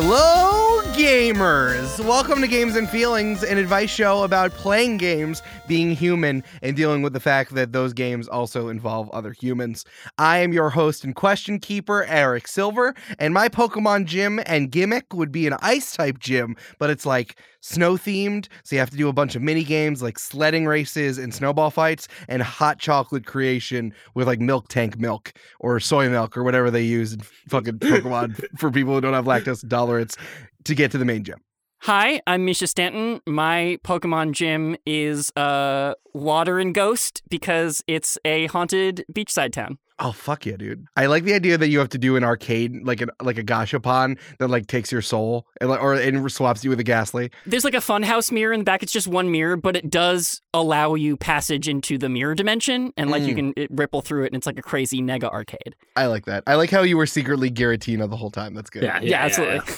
Hello, gamers! Welcome to Games and Feelings, an advice show about playing games, being human, and dealing with the fact that those games also involve other humans. I am your host and question keeper, Eric Silver, and my Pokemon gym and gimmick would be an ice type gym, but it's like snow themed, so you have to do a bunch of mini games like sledding races and snowball fights, and hot chocolate creation with like Miltank milk or soy milk or whatever they use in fucking Pokemon for people who don't have lactose intolerance to get to the main gym. Hi, I'm Mischa Stanton. My Pokemon gym is uh, Water and Ghost because it's a haunted beachside town. Oh fuck yeah, dude! I like the idea that you have to do an arcade, like an like a gashapon that like takes your soul and or and swaps you with a Gastly. There's like a funhouse mirror in the back. It's just one mirror, but it does allow you passage into the mirror dimension, and like you Mm. can it, ripple through it, and it's like a crazy nega arcade. I like that. I like how you were secretly Giratina the whole time. That's good. Yeah, Yeah, absolutely.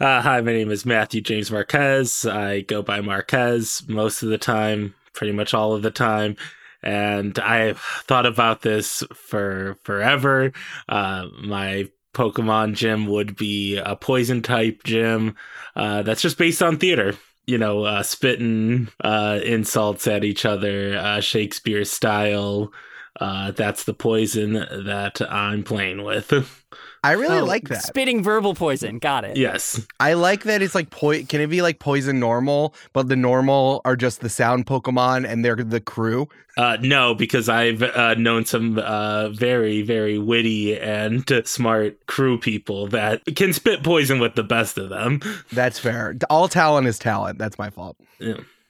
Uh, hi, my name is Matthew James Marquez. I go by Marquez most of the time, pretty much all of the time. And I've thought about this for forever. Uh, my Pokemon gym would be a poison type gym uh, that's just based on theater. You know, uh, spitting uh, insults at each other, uh, Shakespeare style. Uh, that's the poison that I'm playing with. I really Oh, like that. Spitting verbal poison. Got it. yes. I like that it's like po- can it be like poison normal, but the normal are just the sound Pokemon and they're the crew. Uh, no, because I've uh, known some uh, very, very witty and smart crew people that can spit poison with the best of them. That's fair. All talent is talent. That's my fault.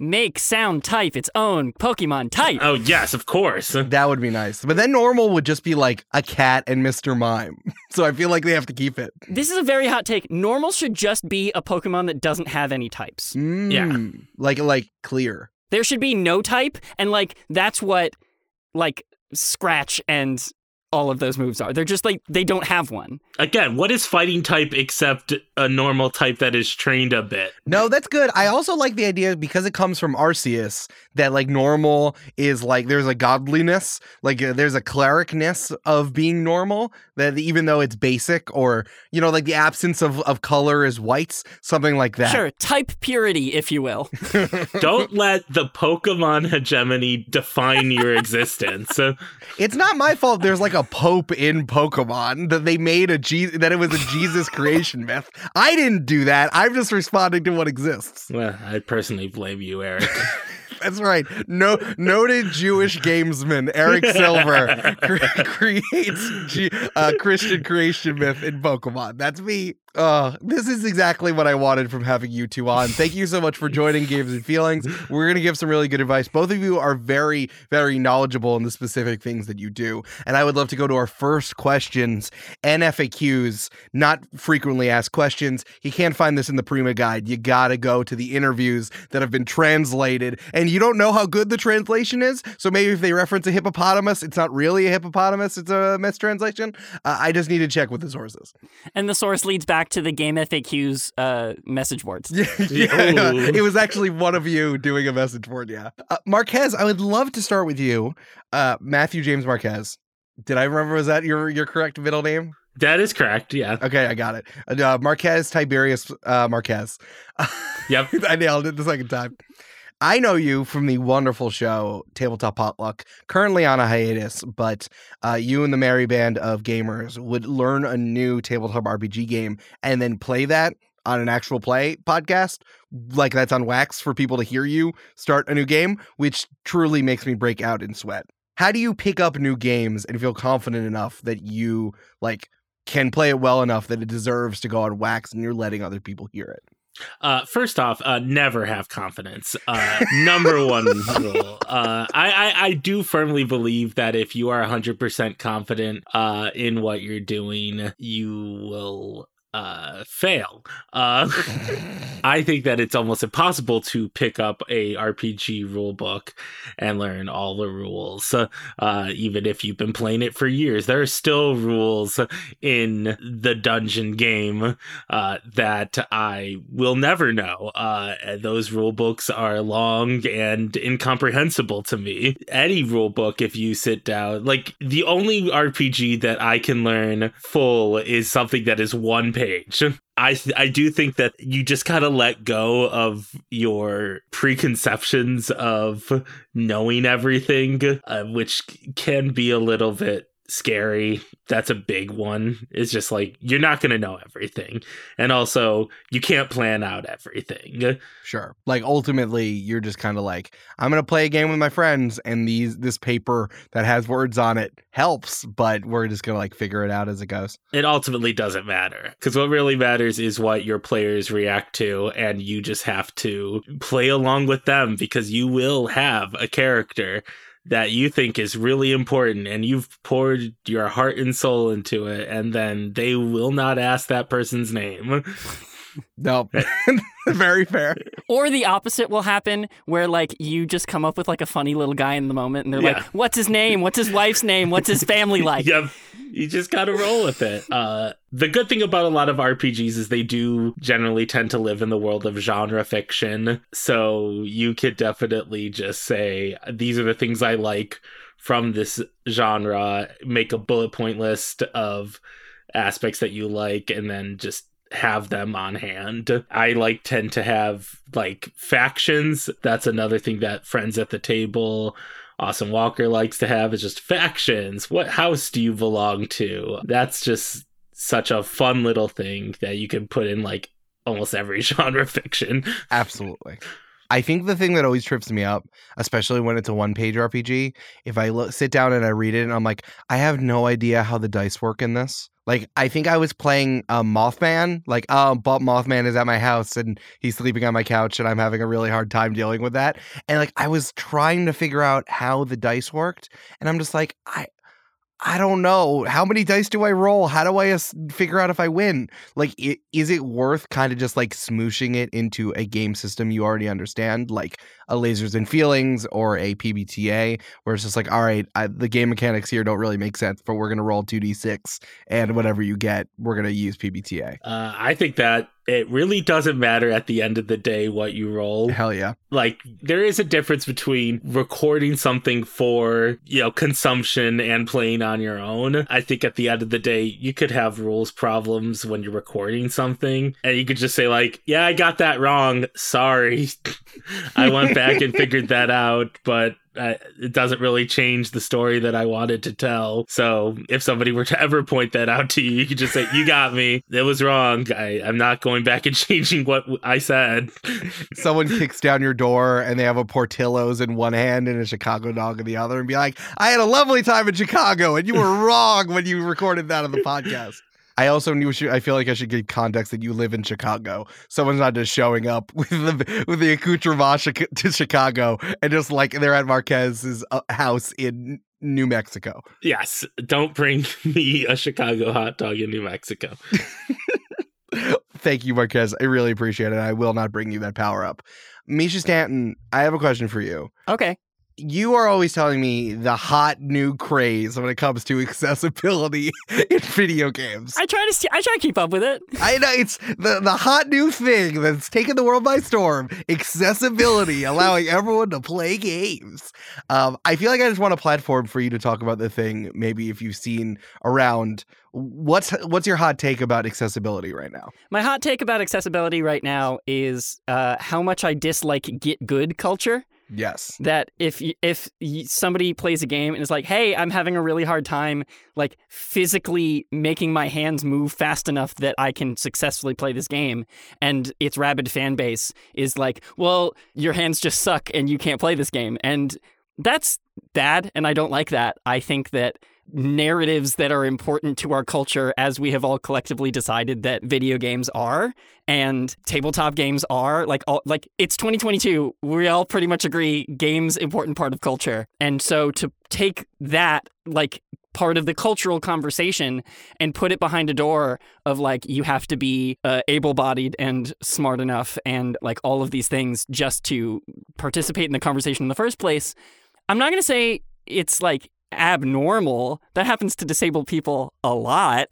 Make sound type its own Pokemon type. Oh, yes, of course. That would be nice. But then normal would just be like a cat and Mr. Mime. So I feel like they have to keep it. This is a very hot take. Normal should just be a Pokemon that doesn't have any types. Mm, Like like clear. There should be no type, and like that's what like Scratch and all of those moves are. They're just like they don't have one. Again, what is fighting type except a normal type that is trained a bit? No, that's good. I also like the idea because it comes from Arceus that like normal is like there's a godliness, like uh, there's a clericness of being normal that even though it's basic or you know like the absence of of color is whites, something like that. Sure, type purity, if you will. Don't let the Pokemon hegemony define your existence. It's not my fault. There's like a pope in Pokemon that they made a Je- that it was a Jesus creation myth. I didn't do that. I'm just responding to what exists. Well, I personally blame you, Eric. That's right. No, noted Jewish gamesman Eric Silver cre- creates G- uh, Christian creation myth in Pokemon. That's me. Uh, this is exactly what I wanted from having you two on. Thank you so much for joining Games and Feelings. We're going to give some really good advice. Both of you are very, very knowledgeable in the specific things that you do. And I would love to go to our first questions and FAQs, not frequently asked questions. You can't find this in the Prima guide. You got to go to the interviews that have been translated. And you don't know how good the translation is. So maybe if they reference a hippopotamus, it's not really a hippopotamus, it's a mistranslation. Uh, I just need to check with the sources. and the source leads back to the GameFAQs uh, message boards. Yeah, yeah, it was actually one of you doing a message board. Yeah, uh, Marquez, I would love to start with you, uh, Matthew James Marquez. Did I remember? Was that your your correct middle name? that is correct, yeah. Okay, I got it. Uh, Marquez Tiberius uh, Marquez. Yep. I nailed it the second time. I know you from the wonderful show Tabletop Potluck, currently on a hiatus, but uh, you and the merry band of gamers would learn a new tabletop RPG game and then play that on an actual play podcast, like that's on wax for people to hear you start a new game, which truly makes me break out in sweat. How do you pick up new games and feel confident enough that you like can play it well enough that it deserves to go on wax and you're letting other people hear it? Uh, first off, uh, never have confidence. Uh, number one rule. Uh, I, I I do firmly believe that if you are hundred percent confident uh, in what you're doing, you will uh, fail. Uh, I think that it's almost impossible to pick up a RPG rule book and learn all the rules, uh, even if you've been playing it for years. There are still rules in the dungeon game uh, that I will never know. Uh, those rule books are long and incomprehensible to me. Any rule book, if you sit down, like the only RPG that I can learn full is something that is one page page. I I do think that you just gotta let go of your preconceptions of knowing everything, uh, which can be a little bit scary. That's a big one. It's just like you're not going to know everything. And also, you can't plan out everything. Sure. Like ultimately, you're just kind of like, I'm going to play a game with my friends and these this paper that has words on it helps, but we're just going to like figure it out as it goes. It ultimately doesn't matter because what really matters is what your players react to and you just have to play along with them because you will have a character that you think is really important and you've poured your heart and soul into it and then they will not ask that person's name no very fair. Or the opposite will happen where like you just come up with like a funny little guy in the moment and they're yeah. like what's his name? What's his wife's name? What's his family like? Yep. You just gotta roll with it. Uh the good thing about a lot of RPGs is they do generally tend to live in the world of genre fiction. So you could definitely just say, these are the things I like from this genre, make a bullet point list of aspects that you like, and then just have them on hand. I like tend to have like factions. That's another thing that friends at the table Austin Walker likes to have is just factions. What house do you belong to? That's just such a fun little thing that you can put in like almost every genre fiction. Absolutely. I think the thing that always trips me up, especially when it's a one page RPG, if I look, sit down and I read it and I'm like, I have no idea how the dice work in this. Like, I think I was playing a um, Mothman, like, oh, but Mothman is at my house and he's sleeping on my couch and I'm having a really hard time dealing with that. And like, I was trying to figure out how the dice worked. And I'm just like, I, I don't know. How many dice do I roll? How do I figure out if I win? Like, it, is it worth kind of just like smooshing it into a game system you already understand, like a Lasers and Feelings or a PBTA, where it's just like, all right, I, the game mechanics here don't really make sense, but we're going to roll 2d6 and whatever you get, we're going to use PBTA? Uh, I think that it really doesn't matter at the end of the day what you roll. Hell yeah. Like there is a difference between recording something for, you know, consumption and playing on your own. I think at the end of the day, you could have rules problems when you're recording something and you could just say like, "Yeah, I got that wrong. Sorry." I went back and figured that out, but uh, it doesn't really change the story that I wanted to tell. So if somebody were to ever point that out to you, you could just say, "You got me. It was wrong. I, I'm not going back and changing what I said." Someone kicks down your door and they have a Portillo's in one hand and a Chicago dog in the other, and be like, "I had a lovely time in Chicago, and you were wrong when you recorded that on the podcast." I also knew. I feel like I should give context that you live in Chicago. Someone's not just showing up with the with the accoutrement to Chicago and just like they're at Marquez's uh, house in New Mexico. Yes, don't bring me a Chicago hot dog in New Mexico. Thank you, Marquez. I really appreciate it. I will not bring you that power up. Mischa Stanton, I have a question for you. Okay you are always telling me the hot new craze when it comes to accessibility in video games. I try to I try to keep up with it. I know it's the the hot new thing that's taken the world by storm. Accessibility, allowing everyone to play games. Um, I feel like I just want a platform for you to talk about the thing. Maybe if you've seen around what's what's your hot take about accessibility right now? My hot take about accessibility right now is uh, how much I dislike get good culture. Yes. That if if somebody plays a game and is like, "Hey, I'm having a really hard time like physically making my hands move fast enough that I can successfully play this game," and its rabid fan base is like, "Well, your hands just suck and you can't play this game." And that's bad and I don't like that. I think that narratives that are important to our culture as we have all collectively decided that video games are and tabletop games are like all like it's 2022 we all pretty much agree games important part of culture. And so to take that like part of the cultural conversation and put it behind a door of like you have to be uh, able-bodied and smart enough and like all of these things just to participate in the conversation in the first place i'm not going to say it's like abnormal. That happens to disabled people a lot,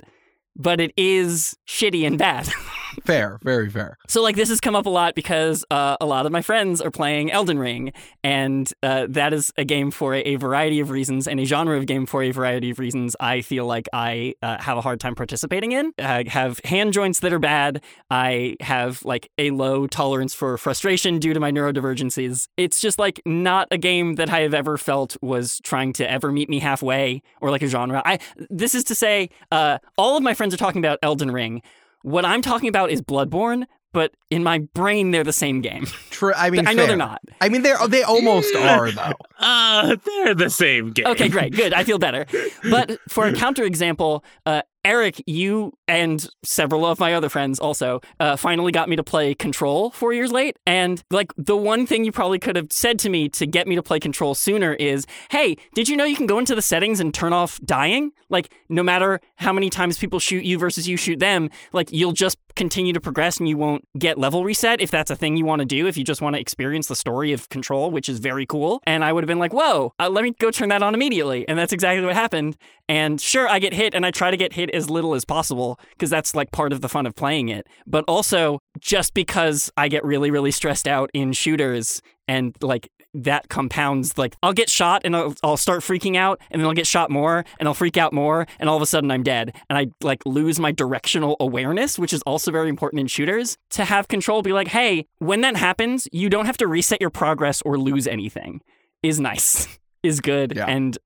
but it is shitty and bad. fair, very fair. So like this has come up a lot because uh, a lot of my friends are playing Elden Ring, and uh, that is a game for a, variety of reasons and a genre of game for a variety of reasons. I feel like I uh, have a hard time participating in. I have hand joints that are bad. I have like a low tolerance for frustration due to my neurodivergencies. It's just like not a game that I have ever felt was trying to ever meet me halfway or like a genre. I this is to say, uh, all of my friends are talking about Elden Ring. What I'm talking about is Bloodborne, but in my brain they're the same game. True. I mean, I know fair. they're not. I mean, they're they almost are though. Uh, they're the same game. Okay, great, good. I feel better. But for a counterexample, uh, Eric, you and several of my other friends also uh, finally got me to play Control four years late. And like the one thing you probably could have said to me to get me to play Control sooner is, "Hey, did you know you can go into the settings and turn off dying? Like no matter how many times people shoot you versus you shoot them, like you'll just continue to progress and you won't get level reset if that's a thing you want to do. If you just want to experience the story of Control, which is very cool." And I would have been like, "Whoa, uh, let me go turn that on immediately." And that's exactly what happened. And sure, I get hit, and I try to get hit as little as possible because that's like part of the fun of playing it. But also, just because I get really, really stressed out in shooters and like that compounds, like I'll get shot and I'll, I'll start freaking out, and then I'll get shot more, and I'll freak out more, and all of a sudden I'm dead. And I like lose my directional awareness, which is also very important in shooters. To have control be like, hey, when that happens, you don't have to reset your progress or lose anything, is nice, is good, Yeah. and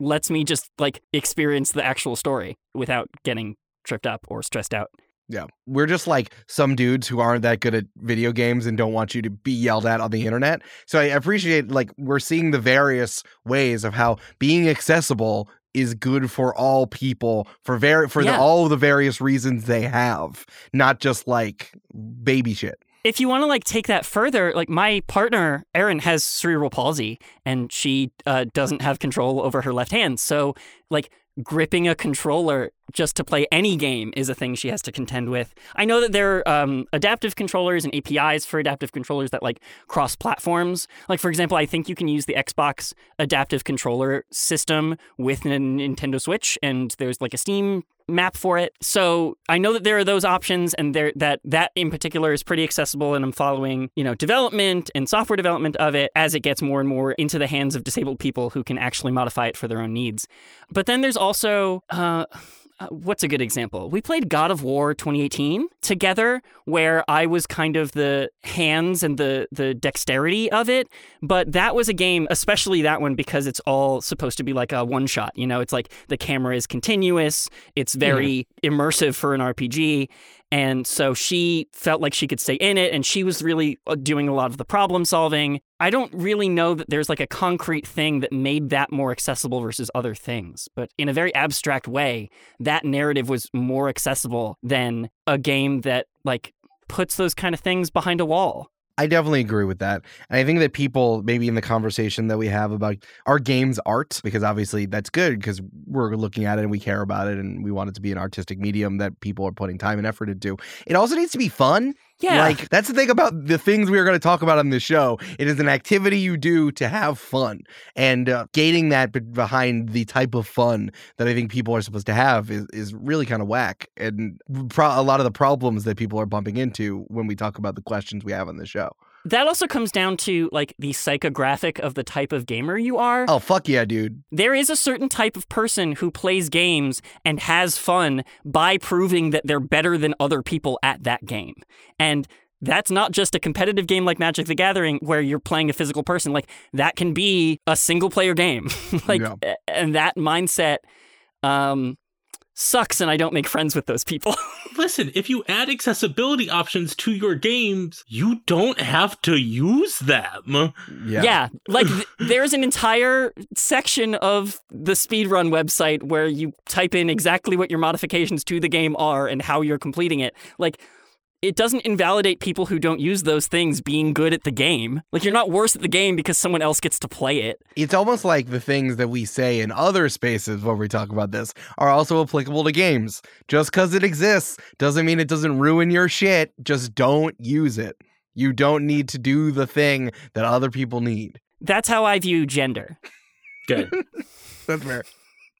lets me just like experience the actual story without getting tripped up or stressed out. Yeah. We're just like some dudes who aren't that good at video games and don't want you to be yelled at on the internet. So I appreciate like we're seeing the various ways of how being accessible is good for all people for very for the, Yeah. all the various reasons they have, not just like baby shit. If you want to like take that further, like my partner Erin has cerebral palsy and she uh, doesn't have control over her left hand, so like gripping a controller just to play any game is a thing she has to contend with. I know that there are um, adaptive controllers and APIs for adaptive controllers that like cross platforms. Like for example, I think you can use the Xbox adaptive controller system with a Nintendo Switch, and there's like a Steam map for it. So I know that there are those options, and there that that in particular is pretty accessible. And I'm following you know development and software development of it as it gets more and more into the hands of disabled people who can actually modify it for their own needs. But then there's also uh, uh, what's a good example? We played God of War 2018 together, where I was kind of the hands and the the dexterity of it. But that was a game, especially that one, because it's all supposed to be like a one shot. You know, it's like the camera is continuous. It's very immersive for an RPG. And so she felt like she could stay in it, and she was really uh, doing a lot of the problem solving. I don't really know that there's like a concrete thing that made that more accessible versus other things, but in a very abstract way, that narrative was more accessible than a game that like puts those kind of things behind a wall. I definitely agree with that. And I think that people, maybe in the conversation that we have about our game's art, because obviously that's good because we're looking at it and we care about it and we want it to be an artistic medium that people are putting time and effort into. It also needs to be fun. Yeah. Like, that's the thing about the things we are going to talk about on this show. It is an activity you do to have fun. And uh, gating that be- behind the type of fun that I think people are supposed to have is, is really kind of whack. And pro- a lot of the problems that people are bumping into when we talk about the questions we have on the show. That also comes down to like the psychographic of the type of gamer you are. Oh, fuck yeah, dude. There is a certain type of person who plays games and has fun by proving that they're better than other people at that game. And that's not just a competitive game like Magic the Gathering where you're playing a physical person. Like that can be a single player game. like Yeah. and that mindset um sucks and I don't make friends with those people. Listen, if you add accessibility options to your games, you don't have to use them. Yeah. like th- there's an entire section of the speedrun website where you type in exactly what your modifications to the game are and how you're completing it. Like it doesn't invalidate people who don't use those things being good at the game. Like you're not worse at the game because someone else gets to play it. It's almost like the things that we say in other spaces when we talk about this are also applicable to games. Just because it exists doesn't mean it doesn't ruin your shit. Just don't use it. You don't need to do the thing that other people need. That's how I view gender. Good. That's fair.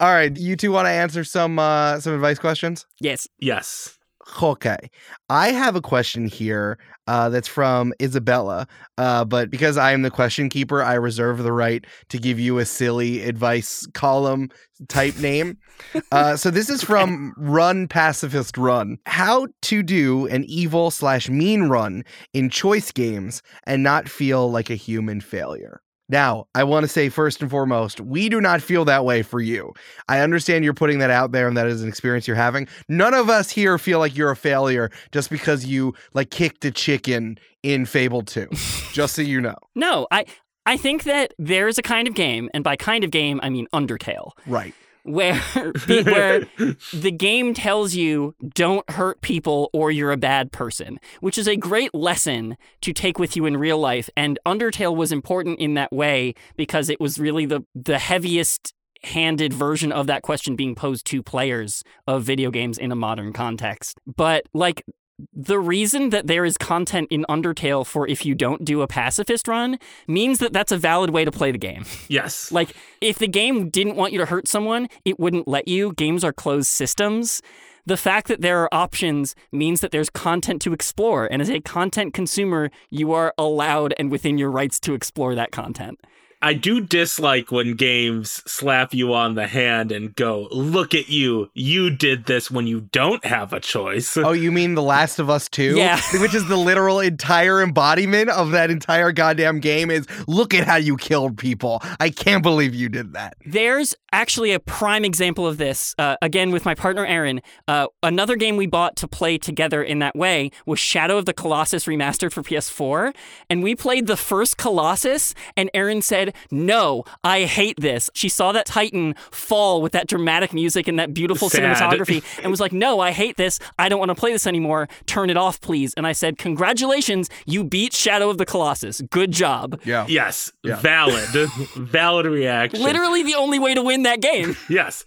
All right, you two want to answer some uh some advice questions? Yes. yes. Okay. I have a question here uh, that's from Isabella. Uh, but because I am the question keeper, I reserve the right to give you a silly advice column type name. Uh, so this is from Run Pacifist Run. How to do an evil slash mean run in choice games and not feel like a human failure. Now, I want to say first and foremost, we do not feel that way for you. I understand you're putting that out there and that is an experience you're having. None of us here feel like you're a failure just because you like kicked a chicken in Fable 2. just so you know. No, I I think that there is a kind of game, and by kind of game I mean Undertale, Right. Where where the game tells you don't hurt people or you're a bad person, which is a great lesson to take with you in real life. And Undertale was important in that way because it was really the the heaviest handed version of that question being posed to players of video games in a modern context. But like the reason that there is content in Undertale for if you don't do a pacifist run means that that's a valid way to play the game. Yes. Like, if the game didn't want you to hurt someone, it wouldn't let you. Games are closed systems. The fact that there are options means that there's content to explore. And as a content consumer, you are allowed and within your rights to explore that content. I do dislike when games slap you on the hand and go, "Look at you! You did this when you don't have a choice." Oh, you mean The Last of Us 2? Yeah. Which is the literal entire embodiment of that entire goddamn game is look at how you killed people. I can't believe you did that. There's actually a prime example of this. Uh, again, with my partner Erin, uh, another game we bought to play together in that way was Shadow of the Colossus remastered for PS4, and we played the first Colossus, and Erin said, "No, I hate this." She saw that Titan fall with that dramatic music and that beautiful Sad. cinematography, and was like, "No, I hate this. I don't want to play this anymore. Turn it off, please." And I said, "Congratulations, you beat Shadow of the Colossus. Good job." Yeah. yes, Yeah. valid, valid reaction. Literally the only way to win that game. Yes.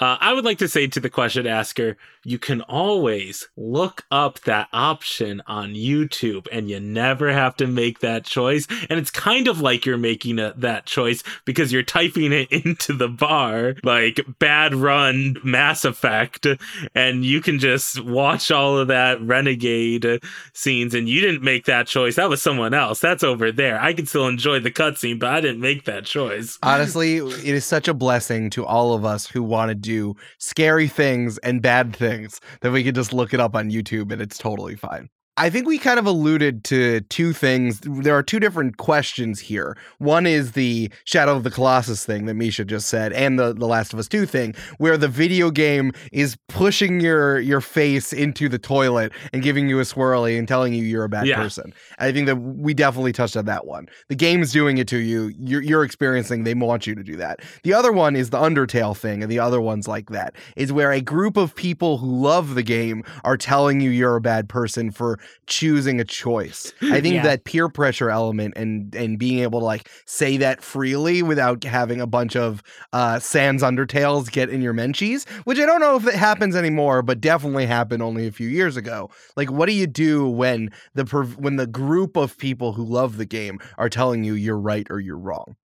Uh, I would like to say to the question asker, you can always look up that option on YouTube and you never have to make that choice. And it's kind of like you're making a, that choice because you're typing it into the bar, like bad run Mass Effect, and you can just watch all of that renegade scenes. And you didn't make that choice. That was someone else. That's over there. I can still enjoy the cutscene, but I didn't make that choice. Honestly, it is such a blessing to all of us who want to do scary things and bad things that we can just look it up on YouTube and it's totally fine. I think we kind of alluded to two things. There are two different questions here. One is the Shadow of the Colossus thing that Mischa just said, and the, the Last of Us 2 thing, where the video game is pushing your your face into the toilet and giving you a swirly and telling you you're a bad Yeah. person. I think that we definitely touched on that one. The game's doing it to you. You're, you're experiencing. They want you to do that. The other one is the Undertale thing, and the other ones like that is where a group of people who love the game are telling you you're a bad person for choosing a choice. I think Yeah. that peer pressure element and and being able to like say that freely without having a bunch of uh sans undertales get in your menchies, which I don't know if it happens anymore, but definitely happened only a few years ago. Like what do you do when the per- when the group of people who love the game are telling you you're right or you're wrong?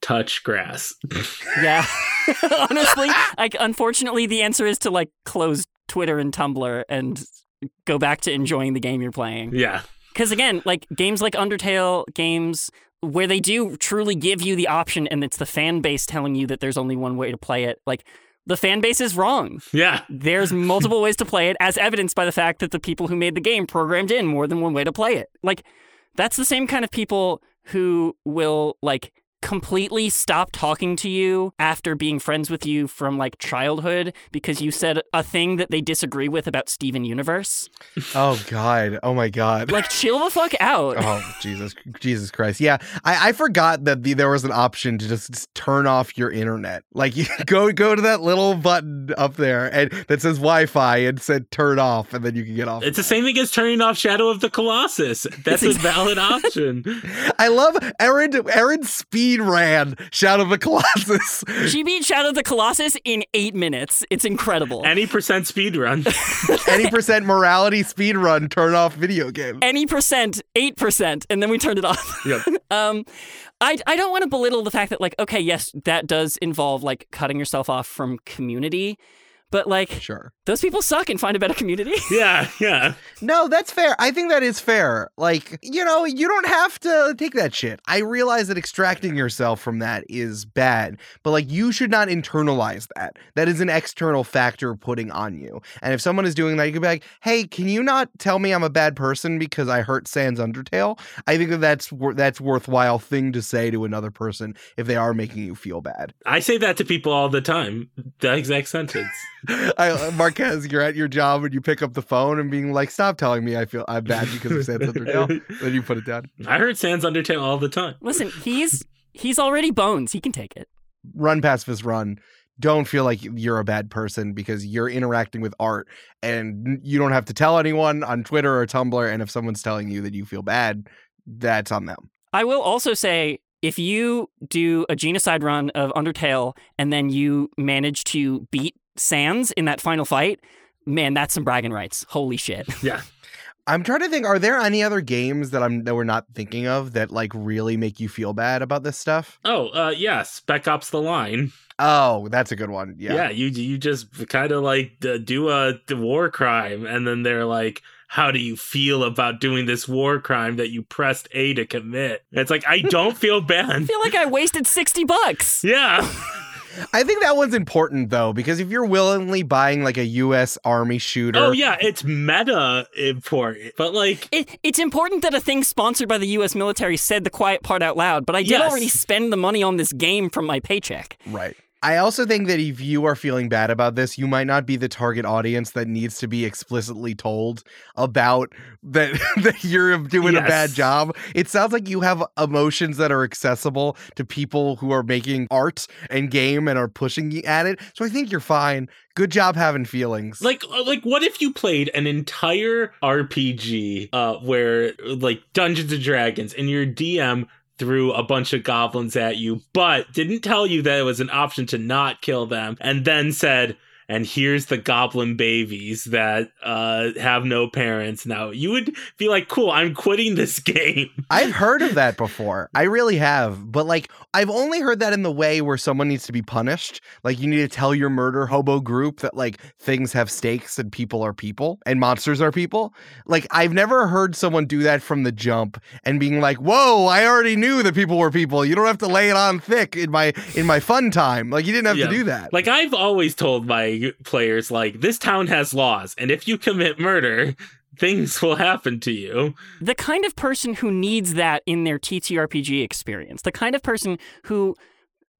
Touch grass. Yeah. Honestly, like unfortunately the answer is to like close Twitter and Tumblr and go back to enjoying the game you're playing. yeah. Cuz again, like games like Undertale, games where they do truly give you the option and it's the fan base telling you that there's only one way to play it. Like the fan base is wrong. Yeah. There's multiple ways to play it as evidenced by the fact that the people who made the game programmed in more than one way to play it. Like that's the same kind of people who will like completely stop talking to you after being friends with you from like childhood because you said a thing that they disagree with about Steven Universe. Oh God! Oh my God! Like chill the fuck out. Oh Jesus, Jesus Christ! Yeah, I, I forgot that the, there was an option to just, just turn off your internet. Like you go go to that little button up there and that says Wi-Fi and said turn off, and then you can get off. It's the same thing as turning off Shadow of the Colossus. That's a valid option. I love Erin. Erin speed ran Shadow of the Colossus. She beat Shadow of the Colossus in eight minutes. It's incredible. Any percent speed run. Any percent morality speed run. Turn off video game. any percent, eight percent, and then we turned it off. Yep. um, I I don't want to belittle the fact that like okay, yes, that does involve like cutting yourself off from community, But like, Sure. those people suck and find a better community. Yeah, yeah. No, that's fair. I think that is fair. Like, you know, you don't have to take that shit. I realize that extracting yourself from that is bad, but like, you should not internalize that. That is an external factor putting on you. And if someone is doing that, you could be like, hey, can you not tell me I'm a bad person because I hurt Sans Undertale? I think that that's, wor- that's worthwhile thing to say to another person if they are making you feel bad. I say that to people all the time. The exact sentence. I, uh, Marquez, you're at your job and you pick up the phone and being like, stop telling me I feel I'm bad because of Sans Undertale. then you put it down. I heard Sans Undertale all the time. Listen, he's he's already bones. He can take it. run pacifist run don't feel like you're a bad person because you're interacting with art and you don't have to tell anyone on twitter or tumblr and if someone's telling you that you feel bad that's on them I will also say if you do a genocide run of Undertale and then you manage to beat Sans in that final fight, man, that's some bragging rights. Holy shit. Yeah. i'm trying to think are there any other games that i'm that we're not thinking of that like really make you feel bad about this stuff Oh, uh, yeah. Spec Ops: The Line. oh that's a good one Yeah, yeah, you you just kind of like d- do a d- war crime, and then they're like, "How do you feel about doing this war crime that you pressed A to commit?" And it's like, I don't feel bad. I bad. feel like I wasted 60 bucks. Yeah, i think that one's important though because if you're willingly buying like a us army shooter oh yeah, it's meta eh, important, but like, It, it's important that a thing sponsored by the US military said the quiet part out loud, but I did Yes. already spend the money on this game from my paycheck. Right. I also think that if you are feeling bad about this, you might not be the target audience that needs to be explicitly told about that that you're doing a bad job. It sounds like you have emotions that are accessible to people who are making art and game and are pushing at it. So I think you're fine. Good job having feelings. like, uh, like, what if you played an entire RPG, uh, where like Dungeons and Dragons, and your DM threw a bunch of goblins at you, but didn't tell you that it was an option to not kill them, and then said, and here's the goblin babies that uh, have no parents now. You would be like, cool, I'm quitting this game. I've heard of that before. I really have. But like I've only heard that in the way where someone needs to be punished. Like you need to tell your murder hobo group that like things have stakes and people are people and monsters are people. Like I've never heard someone do that from the jump and being like, "Whoa, I already knew that people were people. You don't have to lay it on thick in my in my fun time." Like you didn't have Yeah. to do that. Like I've always told my players, like this town has laws, and if you commit murder, things will happen to you. the kind of person who needs that in their TTRPG experience, the kind of person who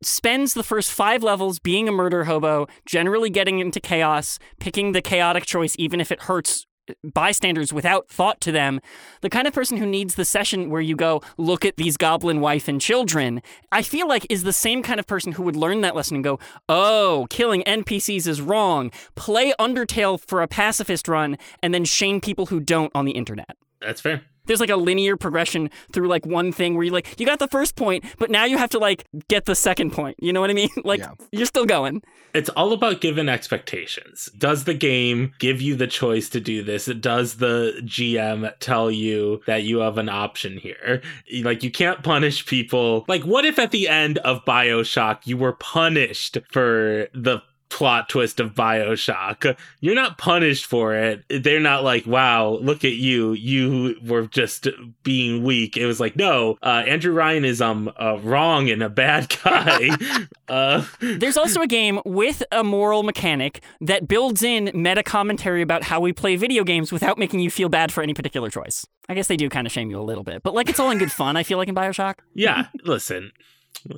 spends the first five levels being a murder hobo, generally getting into chaos, picking the chaotic choice, even if it hurts bystanders without thought to them, the kind of person who needs the session where you go, look at these goblin wife and children, I feel like is the same kind of person who would learn that lesson and go, oh, killing NPCs is wrong. Play Undertale for a pacifist run and then shame people who don't on the internet That's fair. There's like a linear progression through like one thing where you like you got the first point but now you have to like get the second point you know what i mean like Yeah. you're still going It's all about given expectations. Does the game give you the choice to do this? Does the GM tell you that you have an option here? Like, you can't punish people. Like, what if at the end of Bioshock you were punished for the plot twist of Bioshock? You're not punished for it. They're not like, wow, look at you. You were just being weak. It was like, no, uh, Andrew Ryan is um uh, wrong and a bad guy. uh, there's also a game with a moral mechanic that builds in meta commentary about how we play video games without making you feel bad for any particular choice i guess they do kind of shame you a little bit but like it's all in good fun i feel like in bioshock Yeah, listen,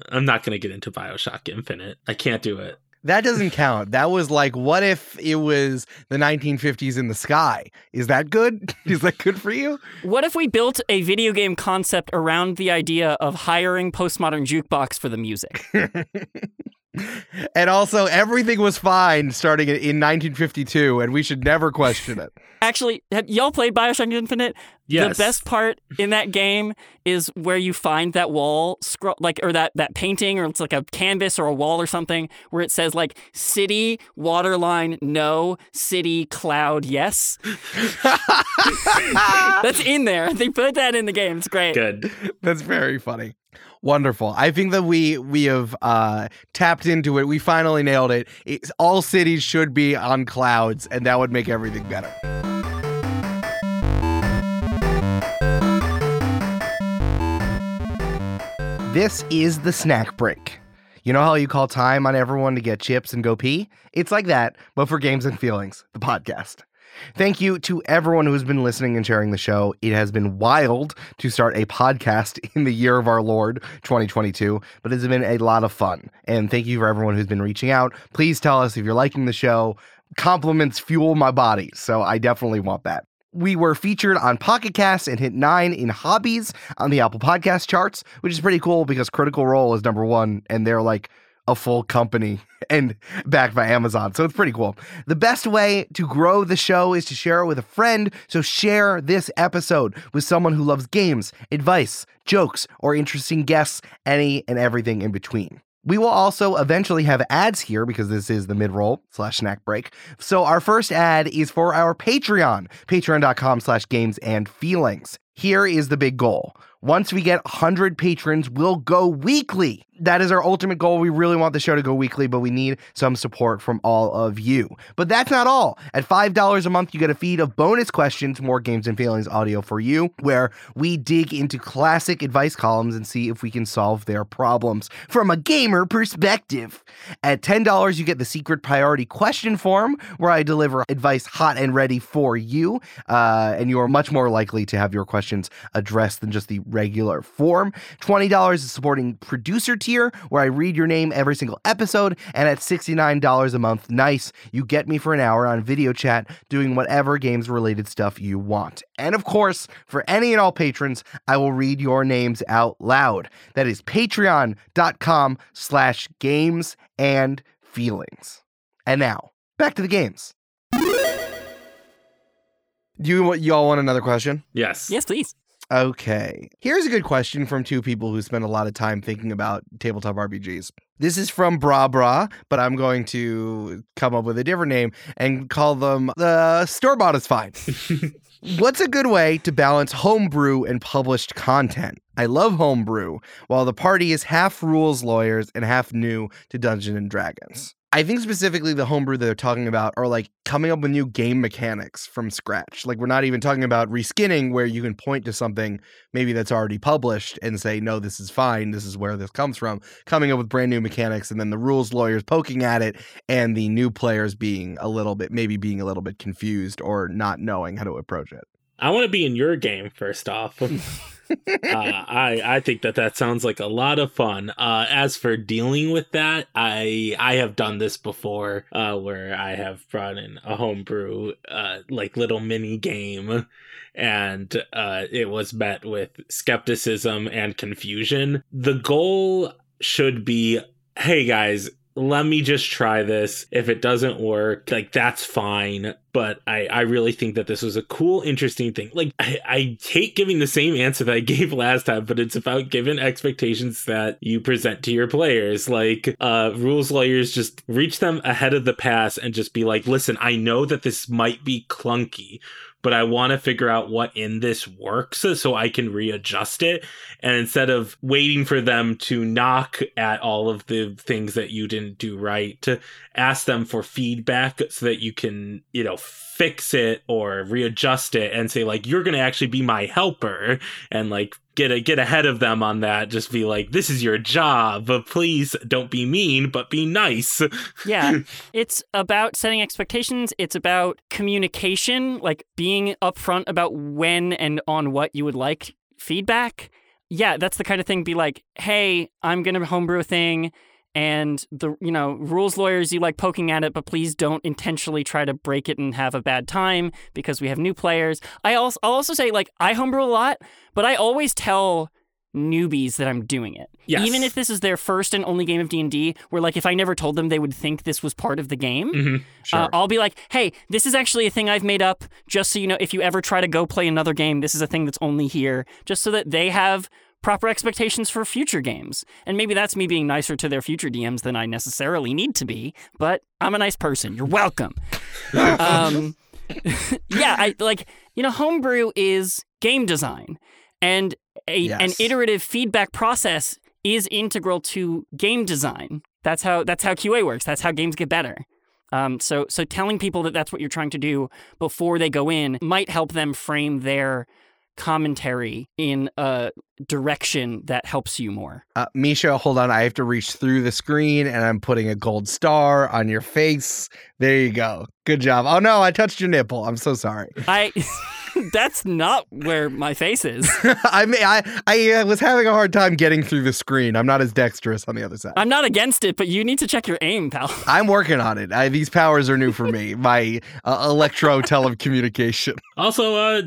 I'm not going to get into Bioshock Infinite. I can't do it. That doesn't count. That was like, what if it was the 1950s in the sky? Is that good? Is that good for you? what if we built a video game concept around the idea of hiring postmodern jukebox for the music and also, everything was fine starting in, in 1952, and we should never question it. Actually, have y'all played Bioshock Infinite? Yes. The best part in that game is where you find that wall scroll, like or that that painting, or it's like a canvas or a wall or something, where it says like "city waterline no, city cloud yes." That's in there. They put that in the game. It's great. Good. That's very funny. Wonderful. I think that we we have uh, tapped into it. We finally nailed it. It's, all cities should be on clouds, and that would make everything better. This is the snack break. You know how you call time on everyone to get chips and go pee? It's like that, but for games and feelings, the podcast. Thank you to everyone who's been listening and sharing the show. It has been wild to start a podcast in the year of our Lord 2022, but it's been a lot of fun. And thank you for everyone who's been reaching out. Please tell us if you're liking the show. Compliments fuel my body, so I definitely want that. We were featured on Pocket Cast and hit nine in hobbies on the Apple Podcast charts, which is pretty cool because Critical Role is number one, and they're like a full company and backed by Amazon. So it's pretty cool. The best way to grow the show is to share it with a friend. So share this episode with someone who loves games, advice, jokes, or interesting guests, any and everything in between. We will also eventually have ads here because this is the mid-roll slash snack break. So our first ad is for our Patreon, patreon.com slash games and feelings. Here is the big goal. Once we get 100 patrons, we'll go weekly. That is our ultimate goal. We really want the show to go weekly, but we need some support from all of you. But that's not all. At $5 a month, you get a feed of bonus questions, more games and feelings audio for you, where we dig into classic advice columns and see if we can solve their problems from a gamer perspective. At $10, you get the secret priority question form, where I deliver advice hot and ready for you, uh, and you are much more likely to have your questions addressed than just the regular form. $20 is supporting producer tier, where I read your name every single episode. And at $69 a month, nice, you get me for an hour on video chat doing whatever games related stuff you want. And of course, for any and all patrons, I will read your names out loud. That is patreon.com slash games and feelings. And now, back to the games. Do you, want you all want another question? Yes. Yes, please. Okay. Here's a good question from two people who spend a lot of time thinking about tabletop RPGs. This is from Bra Bra, but I'm going to come up with a different name and call them the store bought is fine. What's a good way to balance homebrew and published content? I love homebrew, while the party is half rules lawyers and half new to Dungeons and Dragons. I think specifically the homebrew that they're talking about are like coming up with new game mechanics from scratch. Like we're not even talking about reskinning where you can point to something maybe that's already published and say, no, this is fine. This is where this comes from. Coming up with brand new mechanics and then the rules lawyers poking at it and the new players being a little bit, maybe being a little bit confused or not knowing how to approach it. I want to be in your game first off. uh, I I think that that sounds like a lot of fun. Uh, as for dealing with that, I I have done this before, uh, where I have brought in a homebrew, uh, like little mini game, and uh, it was met with skepticism and confusion. The goal should be, hey guys, let me just try this. If it doesn't work, like that's fine. But I, I really think that this was a cool, interesting thing. Like I, I hate giving the same answer that I gave last time, but it's about given expectations that you present to your players. Like uh rules lawyers just reach them ahead of the pass and just be like, listen, I know that this might be clunky, but I want to figure out what in this works so I can readjust it. And instead of waiting for them to knock at all of the things that you didn't do right, to ask them for feedback so that you can, you know, fix it or readjust it and say like you're going to actually be my helper and like get a, get ahead of them on that. Just be like this is your job but please don't be mean but be nice. Yeah. It's about setting expectations. It's about communication like being upfront about when and on what you would like feedback. Yeah that's the kind of thing be like hey i'm going to homebrew a thing and the you know rules lawyers you like poking at it but please don't intentionally try to break it and have a bad time because we have new players i also i'll also say like i homebrew a lot but i always tell newbies that i'm doing it Yes. even if this is their first and only game of d&d where like if i never told them they would think this was part of the game Mhm. Sure. uh, I'll be like, hey, this is actually a thing I've made up, just so you know, if you ever try to go play another game, this is a thing that's only here, just so that they have proper expectations for future games. And maybe that's me being nicer to their future DMs than I necessarily need to be, but I'm a nice person. You're welcome. um, yeah, I like, you know, homebrew is game design, and a, an iterative feedback process is integral to game design. That's how that's how QA works. That's how games get better. Um, so so telling people that that's what you're trying to do before they go in might help them frame their commentary in a direction that helps you more. Uh, Mischa, hold on. I have to reach through the screen and I'm putting a gold star on your face. There you go. Good job. Oh no, I touched your nipple. I'm so sorry. I that's not where my face is. I mean, I I was having a hard time getting through the screen. I'm not as dexterous on the other side. I'm not against it, but you need to check your aim, pal. I'm working on it. I, these powers are new for me. My uh, electro telecommunication. Also, uh,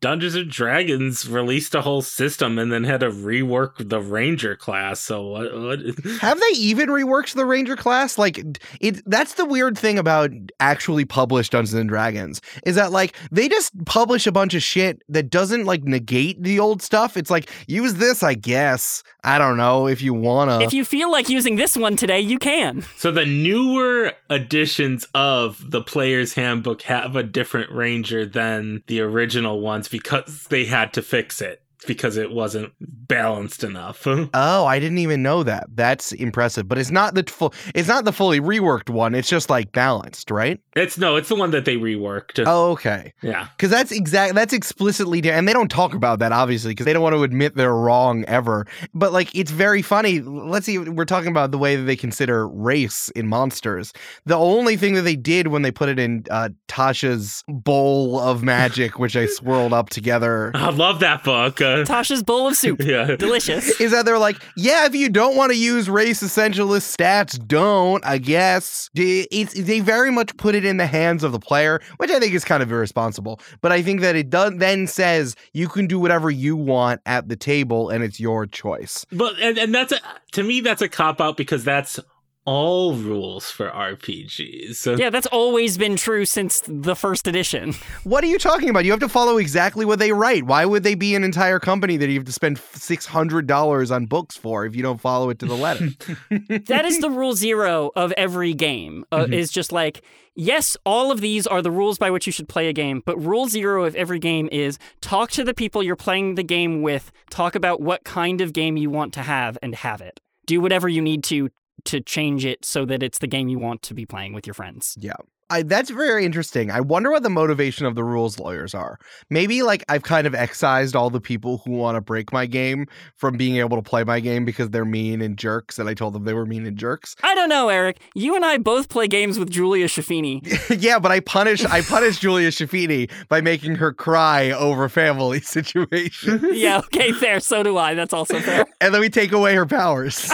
Dungeons and Dragons released a whole system and then had to rework the Ranger class. So what? what? Have they even reworked the Ranger class? Like it that's the weird thing about actually published Dungeons and Dragons is that like they just publish a bunch of shit that doesn't like negate the old stuff. It's like use this, I guess. I don't know if you wanna. If you feel like using this one today, you can. So the newer editions of the Player's Handbook have a different Ranger than the original ones because they had to fix it because it wasn't balanced enough. Oh, I didn't even know that. That's impressive. But it's not the full it's not the fully reworked one. It's just like balanced, right? It's no, it's the one that they reworked. Oh, okay. Yeah. Cuz that's exact that's explicitly and they don't talk about that obviously because they don't want to admit they're wrong ever. But like it's very funny. Let's see we're talking about the way that they consider race in monsters. The only thing that they did when they put it in uh, Tasha's bowl of magic which I swirled up together I love that book. Uh, Tasha's bowl of soup. yeah. Delicious. is that they're like, yeah, if you don't want to use race essentialist stats, don't, I guess. They- It's, they very much put it in the hands of the player, which I think is kind of irresponsible. But I think that it does then says you can do whatever you want at the table and it's your choice. But and, and that's a, to me that's a cop out because that's all rules for RPGs. So Yeah, that's always been true since the first edition. What are you talking about? You have to follow exactly what they write. Why would they be an entire company that you have to spend $600 on books for if you don't follow it to the letter? that is the rule zero of every game. Uh, Mhm. Is just like yes, all of these are the rules by which you should play a game, but rule zero of every game is talk to the people you're playing the game with. Talk about what kind of game you want to have and have it. Do whatever you need to to change it so that it's the game you want to be playing with your friends. Yeah. I, that's very interesting. I wonder what the motivation of the rules lawyers are. Maybe like I've kind of excised all the people who want to break my game from being able to play my game because they're mean and jerks, and I told them they were mean and jerks. I don't know, Eric. You and I both play games with Julia Schifini. yeah, but I punish I punish Julia Schifini by making her cry over family situations, yeah, okay, fair. So do I. That's also fair. and then we take away her powers.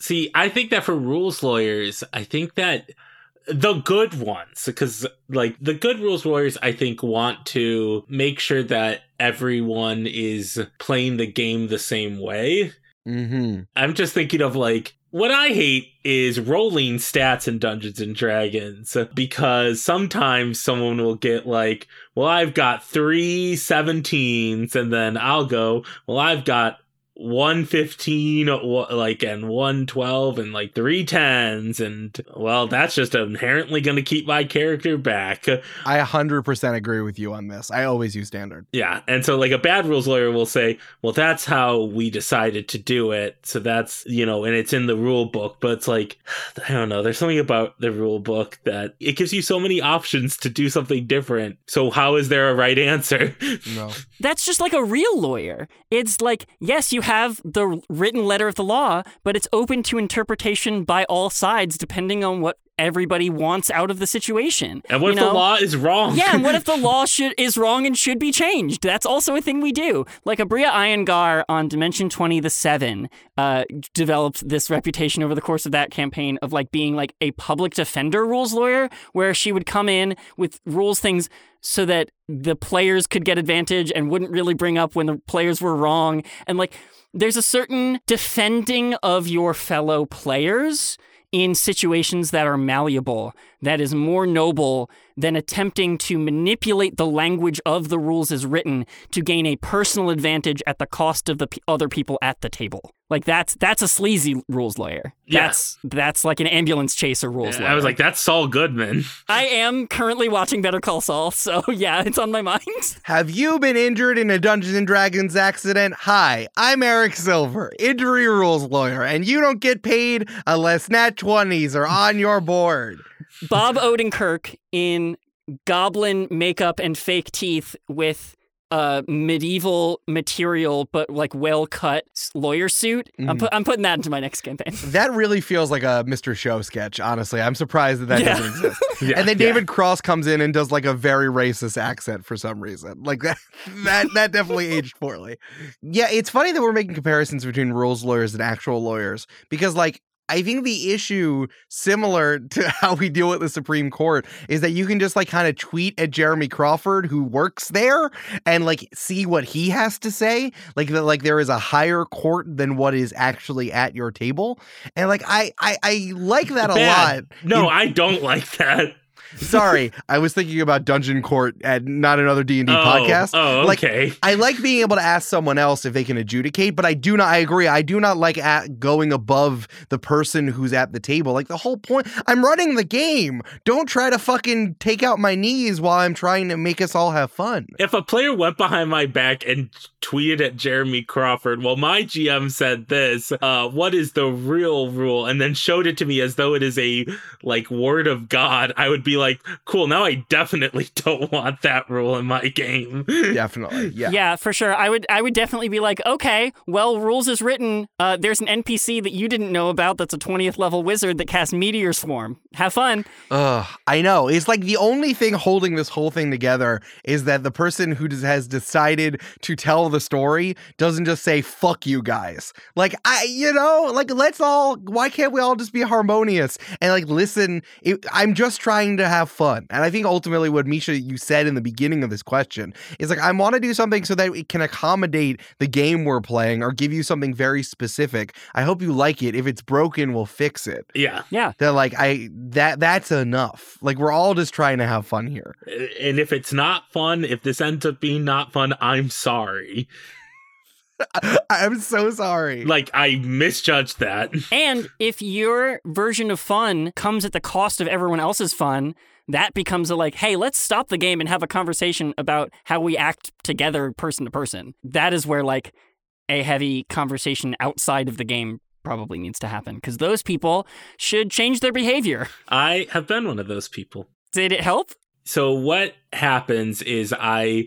See, I think that for rules lawyers, I think that the good ones, because like the good rules warriors I think want to make sure that everyone is playing the game the same way. mm-hmm. I'm just thinking of like what I hate is rolling stats in Dungeons and Dragons because sometimes someone will get like, well, I've got three 17s, and then I'll go, well, I've got 115 like and 112 and like three tens and well that's just inherently going to keep my character back I 100% agree with you on this. I always use standard. yeah and so like a bad rules lawyer will say well that's how we decided to do it so that's you know and it's in the rule book but it's like i don't know there's something about the rule book that it gives you so many options to do something different so how is there a right answer No. That's just like a real lawyer. It's like, yes, you have the written letter of the law, but it's open to interpretation by all sides depending on what everybody wants out of the situation. and what You if know? the law is wrong Yeah, and what if the law should is wrong and should be changed? That's also a thing we do. Like Abria Iyengar on Dimension 20 the 7 uh, developed this reputation over the course of that campaign of like being like a public defender rules lawyer where she would come in with rules things so that the players could get advantage and wouldn't really bring up when the players were wrong and like there's a certain defending of your fellow players in situations that are malleable that is more noble than attempting to manipulate the language of the rules as written to gain a personal advantage at the cost of the p- other people at the table. Like that's that's a sleazy rules lawyer. Yeah. That's that's like an ambulance chaser rules lawyer. I was like, that's Saul Goodman. I am currently watching Better Call Saul, so yeah, it's on my mind. Have you been injured in a Dungeons and Dragons accident? Hi, I'm Eric Silver, injury rules lawyer, and you don't get paid unless nat 20s are on your board. Bob Odenkirk in goblin makeup and fake teeth with a medieval material but like well cut lawyer suit. I'm, Mhm. pu- I'm putting that into my next campaign. That really feels like a Mr. Show sketch, honestly. I'm surprised that that Yeah. doesn't exist. Yeah, and then yeah. David Cross comes in and does like a very racist accent for some reason. Like that that that definitely aged poorly. Yeah, it's funny that we're making comparisons between rules lawyers and actual lawyers because like I think the issue similar to how we deal with the Supreme Court is that you can just like kind of tweet at Jeremy Crawford who works there and like see what he has to say like that like there is a higher court than what is actually at your table and like I I, I like that a Bad. lot No, in- I don't like that. Sorry, I was thinking about Dungeon Court and not another D and D oh, podcast. Oh, Like, okay. I like being able to ask someone else if they can adjudicate, but I do not. I agree. I do not like at going above the person who's at the table. Like the whole point. I'm running the game. Don't try to fucking take out my knees while I'm trying to make us all have fun. if a player went behind my back and tweeted at Jeremy Crawford, well, my GM said this, uh, what is the real rule? And then showed it to me as though it is a like word of God, I would be like, cool, now I definitely don't want that rule in my game. Definitely. Yeah. Yeah, for sure. I would I would definitely be like, okay, well, rules is written. Uh, there's an NPC that you didn't know about that's a 20th level wizard that casts Meteor Swarm. Have fun. Ugh, I know. It's like the only thing holding this whole thing together is that the person who does, has decided to tell the story doesn't just say "fuck you guys." Like I, you know, like let's all. Why can't we all just be harmonious and like listen? It, I'm just trying to have fun, and I think ultimately what Mischa you said in the beginning of this question is like I want to do something so that it can accommodate the game we're playing or give you something very specific. I hope you like it. If it's broken, we'll fix it yeah. Yeah. that like I that that's enough. Like we're all just trying to have fun here. And if it's not fun, if this ends up being not fun, I'm sorry. I'm so sorry. Like, I misjudged that. And if your version of fun comes at the cost of everyone else's fun, that becomes a like, hey, let's stop the game and have a conversation about how we act together person to person. That is where like a heavy conversation outside of the game probably needs to happen because those people should change their behavior. I have been one of those people. Did it help? So what happens is I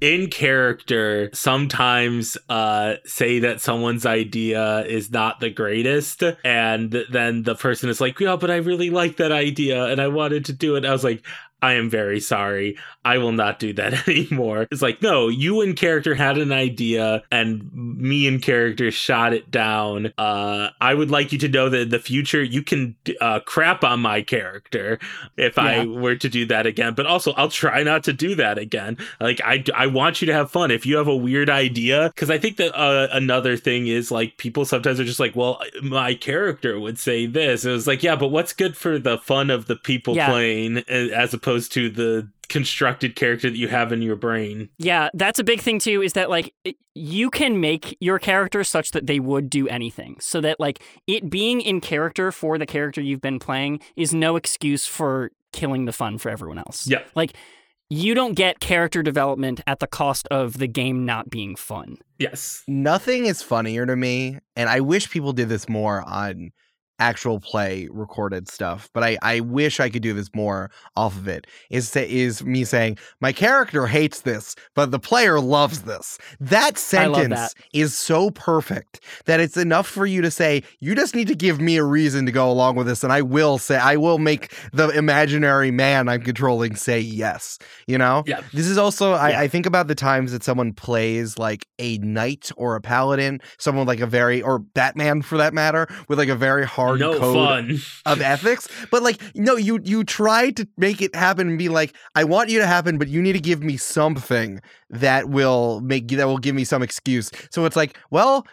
in character sometimes uh say that someone's idea is not the greatest and then the person is like yeah but i really like that idea and i wanted to do it. I was like i am very sorry i will not do that anymore it's like no you in character had an idea and me in character shot it down uh i would like you to know that in the future you can uh crap on my character if I were to do that again. But also, I'll try not to do that again. Like, I, I want you to have fun. If you have a weird idea, because I think that uh, another thing is like people sometimes are just like, well, my character would say this. It was like, yeah, but what's good for the fun of the people Yeah. playing as opposed to the constructed character that you have in your brain? Yeah, that's a big thing too. Is that like you can make your character such that they would do anything, so that like it being in character for the character you've been playing is no excuse for killing the fun for everyone else. Yeah. like you don't get character development at the cost of the game not being fun. Yes. Nothing is funnier to me, and I wish people did this more on actual play recorded stuff, but I, I wish I could do this more off of it. Is is me saying my character hates this, but the player loves this. That sentence that. is so perfect that it's enough for you to say you just need to give me a reason to go along with this, and I will say I will make the imaginary man I'm controlling say yes. You know, Yeah. this is also Yeah. I, I think about the times that someone plays like a knight or a paladin, someone like a very or Batman for that matter, with like a very hard no code fun. of ethics. But like no, you you try to make it happen and be like, I want you to happen, but you need to give me something that will make that will give me some excuse. So it's like, well,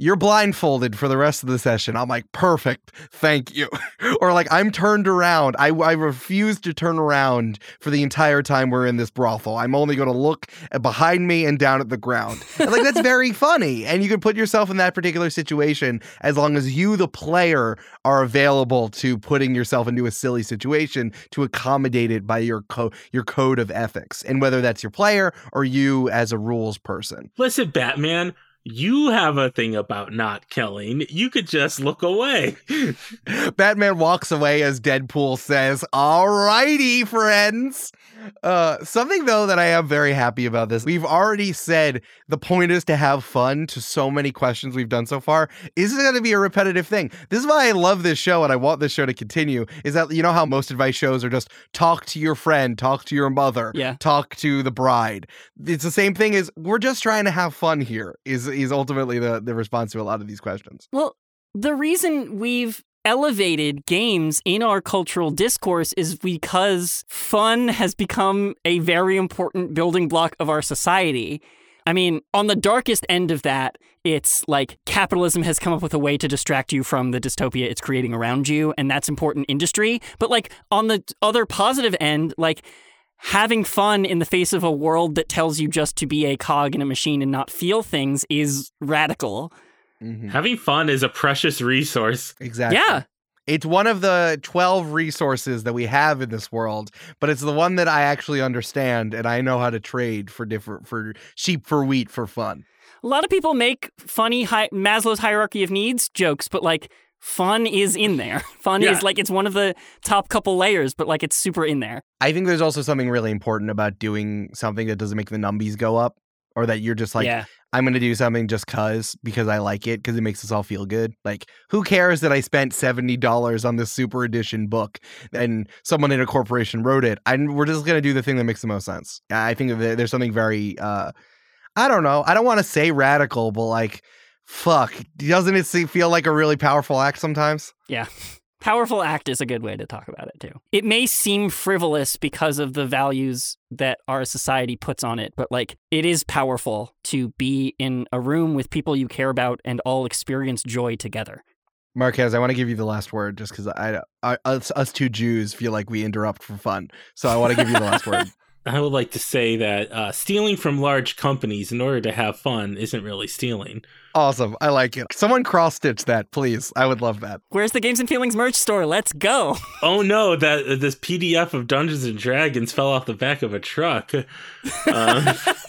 you're blindfolded for the rest of the session. I'm like, perfect, thank you. or like, I'm turned around. I, I refuse to turn around for the entire time we're in this brothel. I'm only going to look behind me and down at the ground. And like, that's very funny. And you can put yourself in that particular situation as long as you, the player, are available to putting yourself into a silly situation to accommodate it by your co- your code of ethics. And whether that's your player or you as a rules person. Listen, Batman, you have a thing about not killing. You could just look away. Batman walks away as Deadpool says, All righty, friends. Uh, something though that I am very happy about this. We've already said the point is to have fun to so many questions we've done so far. Is it going to be a repetitive thing? This is why I love this show and I want this show to continue. Is that you know how most advice shows are just talk to your friend, talk to your mother, Yeah. talk to the bride. It's the same thing as we're just trying to have fun here. Is is ultimately the the response to a lot of these questions. Well, the reason we've elevated games in our cultural discourse is because fun has become a very important building block of our society. I mean, on the darkest end of that, it's like capitalism has come up with a way to distract you from the dystopia it's creating around you, and that's important industry. But like on the other positive end, like having fun in the face of a world that tells you just to be a cog in a machine and not feel things is radical. Mhm. Having fun is a precious resource. Exactly. Yeah. It's one of the 12 resources that we have in this world, but it's the one that I actually understand and I know how to trade for different for sheep for wheat for fun. A lot of people make funny hi- Maslow's hierarchy of needs jokes, but like fun is in there. Fun Yeah. is like it's one of the top couple layers, but like it's super in there. I think there's also something really important about doing something that doesn't make the numbies go up or that you're just like yeah. I'm going to do something just cuz because I like it because it makes us all feel good. Like who cares that I spent $70 on this super edition book and someone in a corporation wrote it? And we're just going to do the thing that makes the most sense. I think there's something very uh I don't know. I don't want to say radical, but like fuck, doesn't it se- feel like a really powerful act sometimes? Yeah. Powerful act is a good way to talk about it too. It may seem frivolous because of the values that our society puts on it, but like it is powerful to be in a room with people you care about and all experience joy together. Marquez, I want to give you the last word just because I, I us, us two Jews feel like we interrupt for fun. So I want to give you the last word. I would like to say that uh, stealing from large companies in order to have fun isn't really stealing. Awesome. I like it. Someone cross stitch that, please. I would love that. Where's the Games and Feelings merch store? Let's go. Oh no, that this PDF of Dungeons and Dragons fell off the back of a truck. Uh,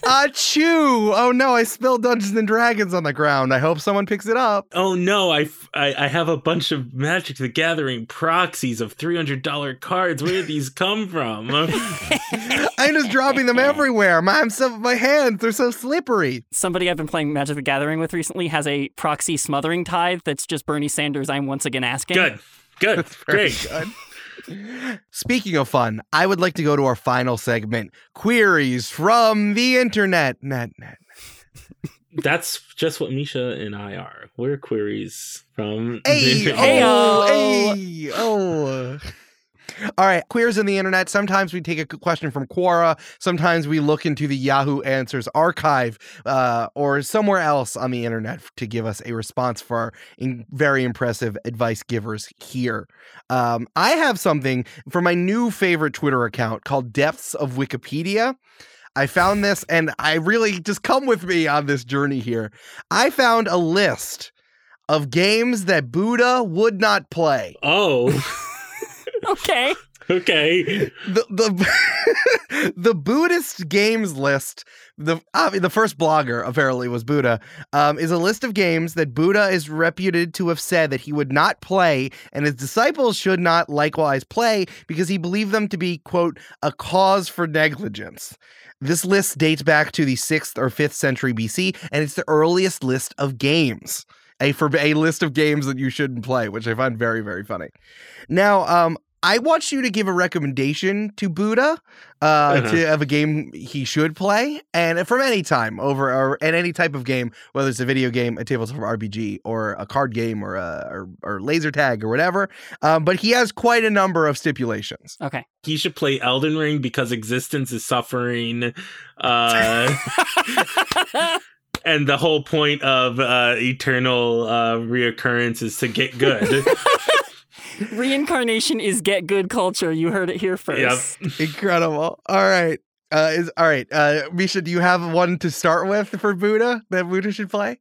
Achoo! Oh no, I spilled Dungeons and Dragons on the ground. I hope someone picks it up. oh no, I I have a bunch of Magic the Gathering proxies of three hundred dollar cards. Where did these come from? I'm just dropping them everywhere. My, I'm so, my hands, they're so slippery. Somebody I've been playing Magic the Gathering with recently has a proxy smothering tithe that's just Bernie Sanders. I'm once again asking. Good, good, great. good. Speaking of fun, I would like to go to our final segment queries from the internet. Net, net. That's just what Mischa and I are. We're queries from. Hey, Hey-o. oh, hey, oh. All right, queers in the internet. Sometimes we take a question from Quora. Sometimes we look into the Yahoo Answers archive uh, or somewhere else on the internet to give us a response for our in- very impressive advice givers here. Um, I have something for my new favorite Twitter account called Depths of Wikipedia. I found this and I really just come with me on this journey here. I found a list of games that Buddha would not play. Oh, Okay. okay. The the the Buddhist games list. The uh, the first blogger apparently was Buddha. Um, is a list of games that Buddha is reputed to have said that he would not play, and his disciples should not likewise play because he believed them to be quote a cause for negligence. This list dates back to the sixth or fifth century BC, and it's the earliest list of games. A for a list of games that you shouldn't play, which I find very very funny. Now, um, I want you to give a recommendation to Buddha uh, Uh-huh. to of a game he should play, and from any time over or and any type of game, whether it's a video game, a tabletop RPG, or a card game, or a or, or laser tag or whatever. Um, but he has quite a number of stipulations. Okay. He should play Elden Ring because existence is suffering. Uh, and the whole point of uh, eternal uh, reoccurrence is to get good. Reincarnation is get good culture. You heard it here first. yep. Incredible. All right. Uh, is all right. Uh, Mischa, do you have one to start with for Buddha that Buddha should play?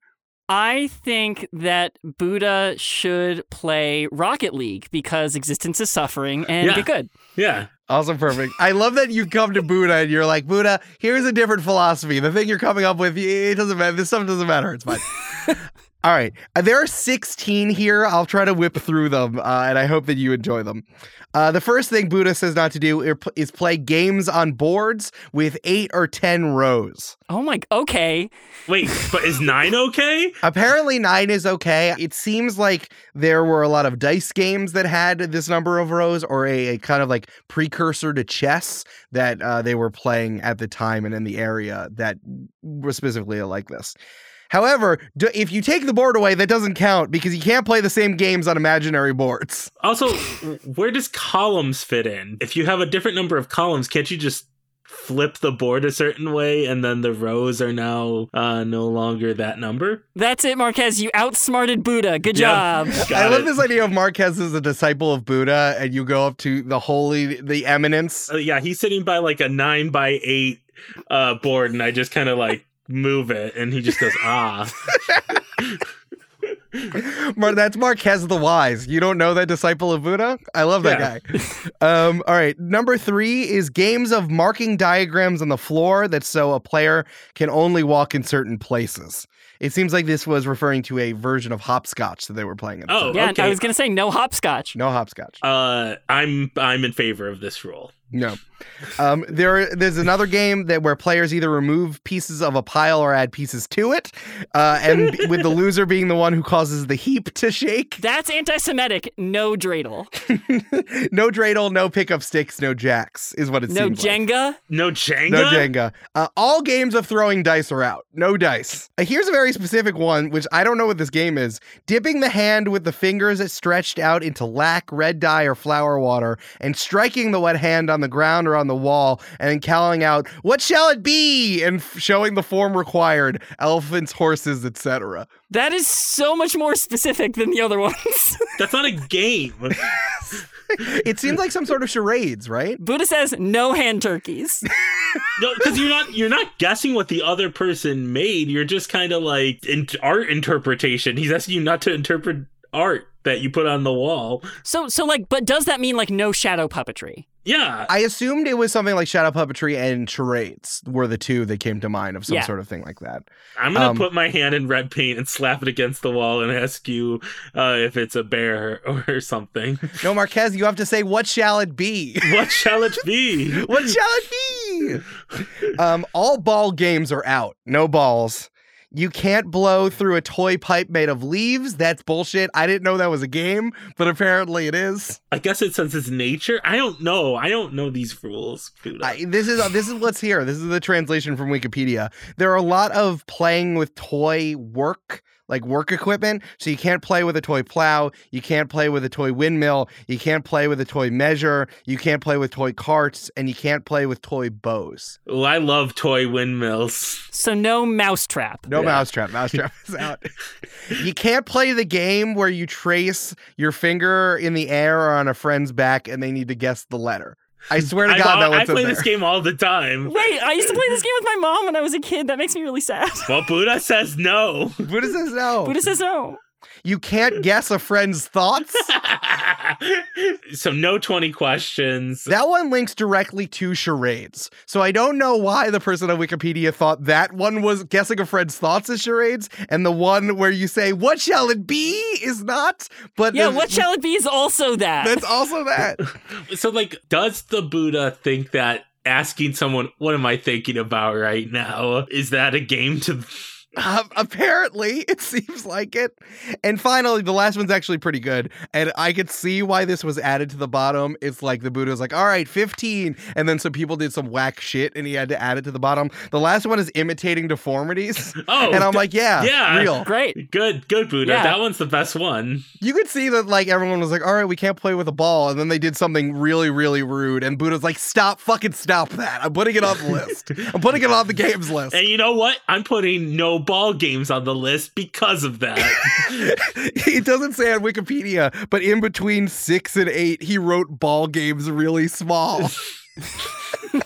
I think that Buddha should play Rocket League because existence is suffering and Yeah. get good. Yeah. Awesome, perfect. I love that you come to Buddha and you're like, Buddha, here's a different philosophy. The thing you're coming up with, it doesn't matter. This stuff doesn't matter. It's fine. All right. Uh, There are 16 here. I'll try to whip through them, uh, and I hope that you enjoy them. Uh, the first thing Buddha says not to do is play games on boards with eight or 10 rows. Oh my. Okay. Wait, but is nine okay? Apparently, nine is okay. It seems like there were a lot of dice games that had this number of rows, or a, a kind of like precursor to chess that uh, they were playing at the time and in the area that was specifically like this. However, d- if you take the board away, that doesn't count because you can't play the same games on imaginary boards. Also, where does columns fit in? If you have a different number of columns, can't you just flip the board a certain way and then the rows are now uh, no longer that number? That's it, Marquez. You outsmarted Buddha. Good Yep. job. Got I love it. this idea of Marquez as a disciple of Buddha, and you go up to the holy, the eminence. Uh, yeah, he's sitting by like a nine by eight uh, board, and I just kind of like move it, and he just goes, ah. Mar- that's Marquez the Wise. You don't know that disciple of Buddha? I love that Yeah. guy. Um, all right. Number three is games of marking diagrams on the floor that so a player can only walk in certain places. It seems like this was referring to a version of hopscotch that they were playing. At the Oh, time. Yeah, okay. I was gonna say no hopscotch. no hopscotch. Uh, I'm I'm in favor of this rule. No. Um, there, there's another game that where players either remove pieces of a pile or add pieces to it, uh, and with the loser being the one who causes the heap to shake. That's anti-Semitic. No dreidel. no dreidel, no pickup sticks, no jacks is what it No seems like. Jenga. No Jenga. No Jenga. Uh, all games of throwing dice are out. No dice. Uh, here's a very specific one, which I don't know what this game is. Dipping the hand with the fingers stretched out into lac, red dye, or flower water, and striking the wet hand on the ground or on the wall, and calling out, "What shall it be?" and f- showing the form required: elephants, horses, etc. That is so much more specific than the other ones. That's not a game. it seems like some sort of charades, right? Buddha says no hand turkeys. No, because you're not you're not guessing what the other person made. You're just kind of like in art interpretation. He's asking you not to interpret art that you put on the wall. So so like, but does that mean like no shadow puppetry? Yeah, I assumed it was something like shadow puppetry and charades were the two that came to mind of some Yeah. sort of thing like that. I'm gonna Um, put my hand in red paint and slap it against the wall and ask you uh, if it's a bear or something. No, Marquez, you have to say, "What shall it be?" what shall it be? what shall it be? um, all ball games are out. No balls. You can't blow through a toy pipe made of leaves. That's bullshit. I didn't know that was a game, but apparently it is. I guess it says it's nature. I don't know. I don't know these rules. I, this is this is what's here. This is the translation from Wikipedia. There are a lot of playing with toy work, like work equipment. So you can't play with a toy plow. You can't play with a toy windmill. You can't play with a toy measure. You can't play with toy carts, and you can't play with toy bows. oh, I love toy windmills. So no mousetrap. No Yeah. mousetrap. Mousetrap is out. you can't play the game where you trace your finger in the air or on a friend's back and they need to guess the letter. I swear to I, God, that I one's in play there. this game all the time. Wait, I used to play this game with my mom when I was a kid. That makes me really sad. Well, Buddha says no. Buddha says no. Buddha says no. You can't guess a friend's thoughts. so no 20 questions. That one links directly to charades. So I don't know why the person on Wikipedia thought that one was guessing a friend's thoughts is charades, and the one where you say, What shall it be? is not. But Yeah, what shall it be is also that. That's also that. So like does the Buddha think that asking someone what am I thinking about right now is that a game to Um, apparently, it seems like it. And finally, the last one's actually pretty good. And I could see why this was added to the bottom. It's like the Buddha's like, all right, 15. And then some people did some whack shit and he had to add it to the bottom. The last one is imitating deformities. Oh and I'm like, yeah, yeah. real. Great. good good Buddha. Yeah. That one's the best one. You could see that like everyone was like, all right, we can't play with a ball. And then they did something really, really rude. And Buddha's like, stop, fucking stop that. I'm putting it on the list. I'm putting it on the games list. And you know what? I'm putting no ball games on the list because of that. it doesn't say on Wikipedia, but in between six and eight, he wrote ball games really small.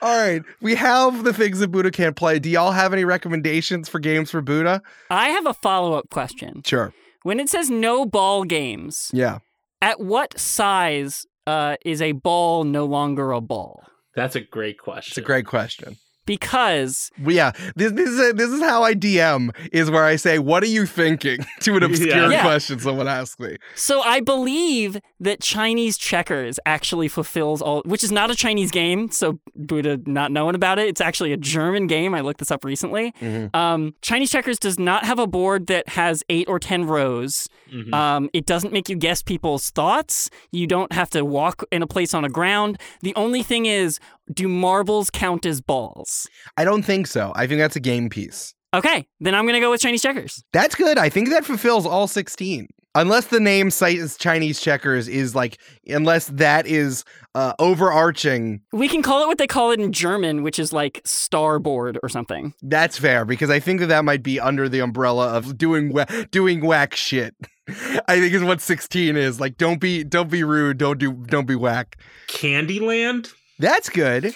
All right, we have the things that Buddha can't play. Do y'all have any recommendations for games for Buddha? I have a follow up question. Sure. When it says no ball games, Yeah. at what size uh, is a ball no longer a ball? That's a great question. It's a great question. Because yeah, this this is this is how I DM is where I say, "What are you thinking?" to an obscure Yeah. Yeah. question someone asks me. So I believe that Chinese checkers actually fulfills all, which is not a Chinese game. So Buddha not knowing about it, it's actually a German game. I looked this up recently. Um, Chinese checkers does not have a board that has eight or ten rows. Mhm. Um, it doesn't make you guess people's thoughts. You don't have to walk in a place on a ground. The only thing is, do marbles count as balls? I don't think so. I think that's a game piece. Okay, then I'm gonna go with Chinese checkers. That's good. I think that fulfills all 16. Unless the name cites Chinese checkers is like, unless that is uh, overarching, We can call it what they call it in German, which is like starboard or something. that's fair because I think that that might be under the umbrella of doing wha- doing whack shit. I think is what 16 is. Like, don't be don't be rude. Don't do don't be whack. Candyland? That's good.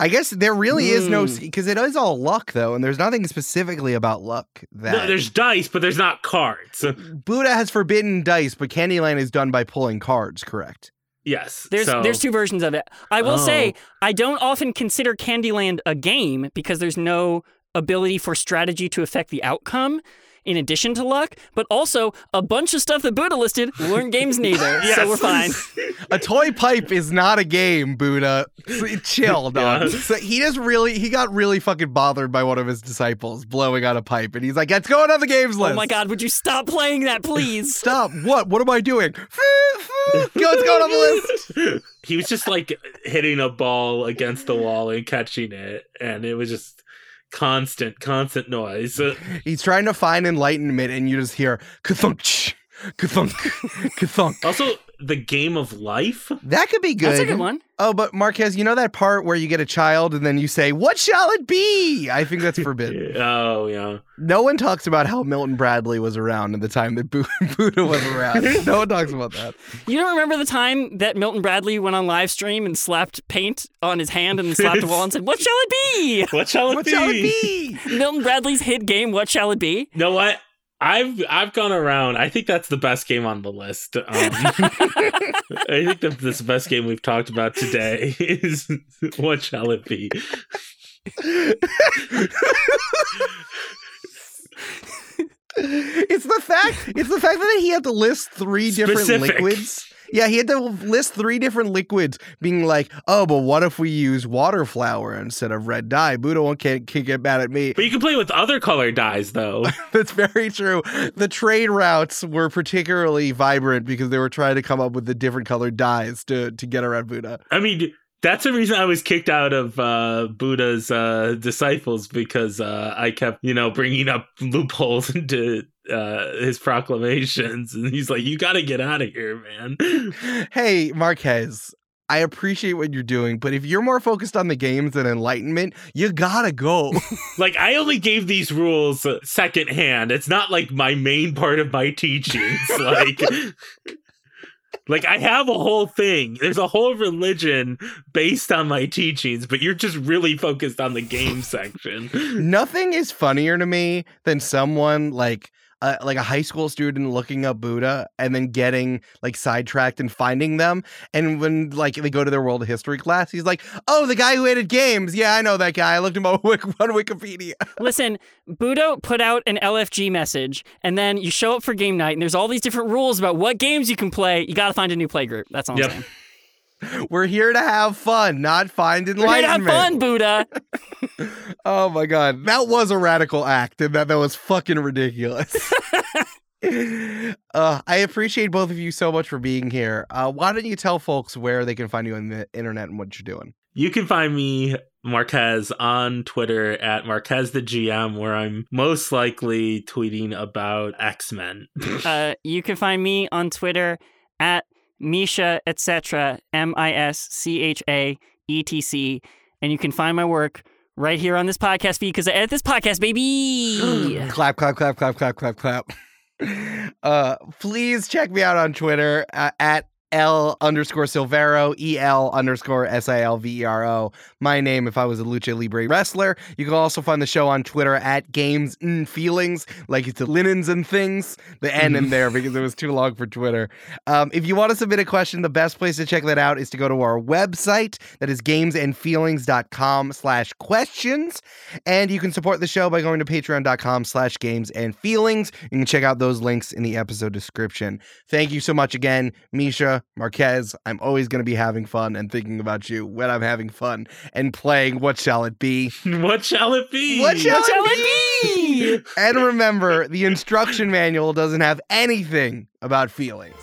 I guess there really is no Hmm. because it is all luck though, and there's nothing specifically about luck that No, there's dice, but there's not cards. Buddha has forbidden dice, but Candyland is done by pulling cards. Correct. Yes. There's so, there's two versions of it. I will Oh. say I don't often consider Candyland a game because there's no ability for strategy to affect the outcome in addition to luck, but also a bunch of stuff that Buddha listed weren't games neither. Yes. So we're fine. A toy pipe is not a game, Buddha. Chill, dog. Yeah. So he just really he got really fucking bothered by one of his disciples blowing out a pipe, and he's like, "Let's go on the games list." Oh my god, would you stop playing that, please? Stop! What? What am I doing? Go, Let's go on the list. he was just like hitting a ball against the wall and catching it, and it was just constant, constant noise. He's trying to find enlightenment, and you just hear kathunk, kathunk, kathunk. Also, the game of life. That could be good. That's a good one. Oh, but Marquez, you know that part where you get a child and then you say, "What shall it be?" I think that's forbidden. Oh yeah. no one talks about how Milton Bradley was around in the time that Bu- Buddha was around. no one talks about that. You don't remember the time that Milton Bradley went on live stream and slapped paint on his hand and slapped the wall and said, What shall it be? What shall it What be? shall it be? Milton Bradley's hit game, What Shall It Be? You know what? I've I've gone around. I think that's the best game on the list. Um, I think that this best game we've talked about today is what shall it be? it's the fact. It's the fact that he had to list three different Specific. liquids. Yeah, he had to list three different liquids, being like, "Oh, but what if we use water flour instead of red dye?" Buddha won't can't, can't get mad at me. But you can play with other color dyes though. That's very true. The trade routes were particularly vibrant because they were trying to come up with the different colored dyes to to get around Buddha. I mean, that's the reason I was kicked out of uh, Buddha's uh, disciples because uh, I kept, you know, bringing up loopholes into uh, his proclamations, and he's like, "You got to get out of here, man." hey, Marquez, I appreciate what you're doing, but if you're more focused on the games than enlightenment, you gotta go. like, I only gave these rules secondhand. It's not like my main part of my teachings. like. Like I have a whole thing. There's a whole religion based on my teachings, but you're just really focused on the game section. Nothing is funnier to me than someone like uh, like a high school student looking up Buddha and then getting like sidetracked and finding them. And when like they go to their world history class, he's like, "Oh, the guy who hated games. Yeah, I know that guy. I looked him up on Wikipedia." Listen, Buddha put out an LFG message, and then you show up for game night, and there's all these different rules about what games you can play. You got to find a new play group. That's all Yep. I'm saying. We're here to have fun, not find We're here to have enlightenment. fun, Buddha. Oh my god, that was a radical act, and that that was fucking ridiculous. uh, I appreciate both of you so much for being here. Uh, why don't you tell folks where they can find you on the internet and what you're doing? You can find me, Marquez, on Twitter at Marquez the GM, where I'm most likely tweeting about X Men. Uh, you can find me on Twitter at Mischa etc. M I S C H A E T C, and you can find my work right here on this podcast feed because I edit this podcast, baby. clap, clap, clap, clap, clap, clap, clap. Uh, please check me out on Twitter uh, at L underscore Silvero, E L underscore S I L V E R O. My name if I was a Lucha Libre wrestler. You can also find the show on Twitter at Games and Feelings, like it's the linens and things, the N in there because it was too long for Twitter. Um, if you want to submit a question, the best place to check that out is to go to our website. That is gamesandfeelings.com slash questions. And you can support the show by going to patreon.com slash games and feelings. You can check out those links in the episode description. Thank you so much again, Mischa. Marquez, I'm always going to be having fun and thinking about you when I'm having fun and playing What Shall It Be? what shall it be? What shall, What shall it be? and remember, the instruction manual doesn't have anything about feelings.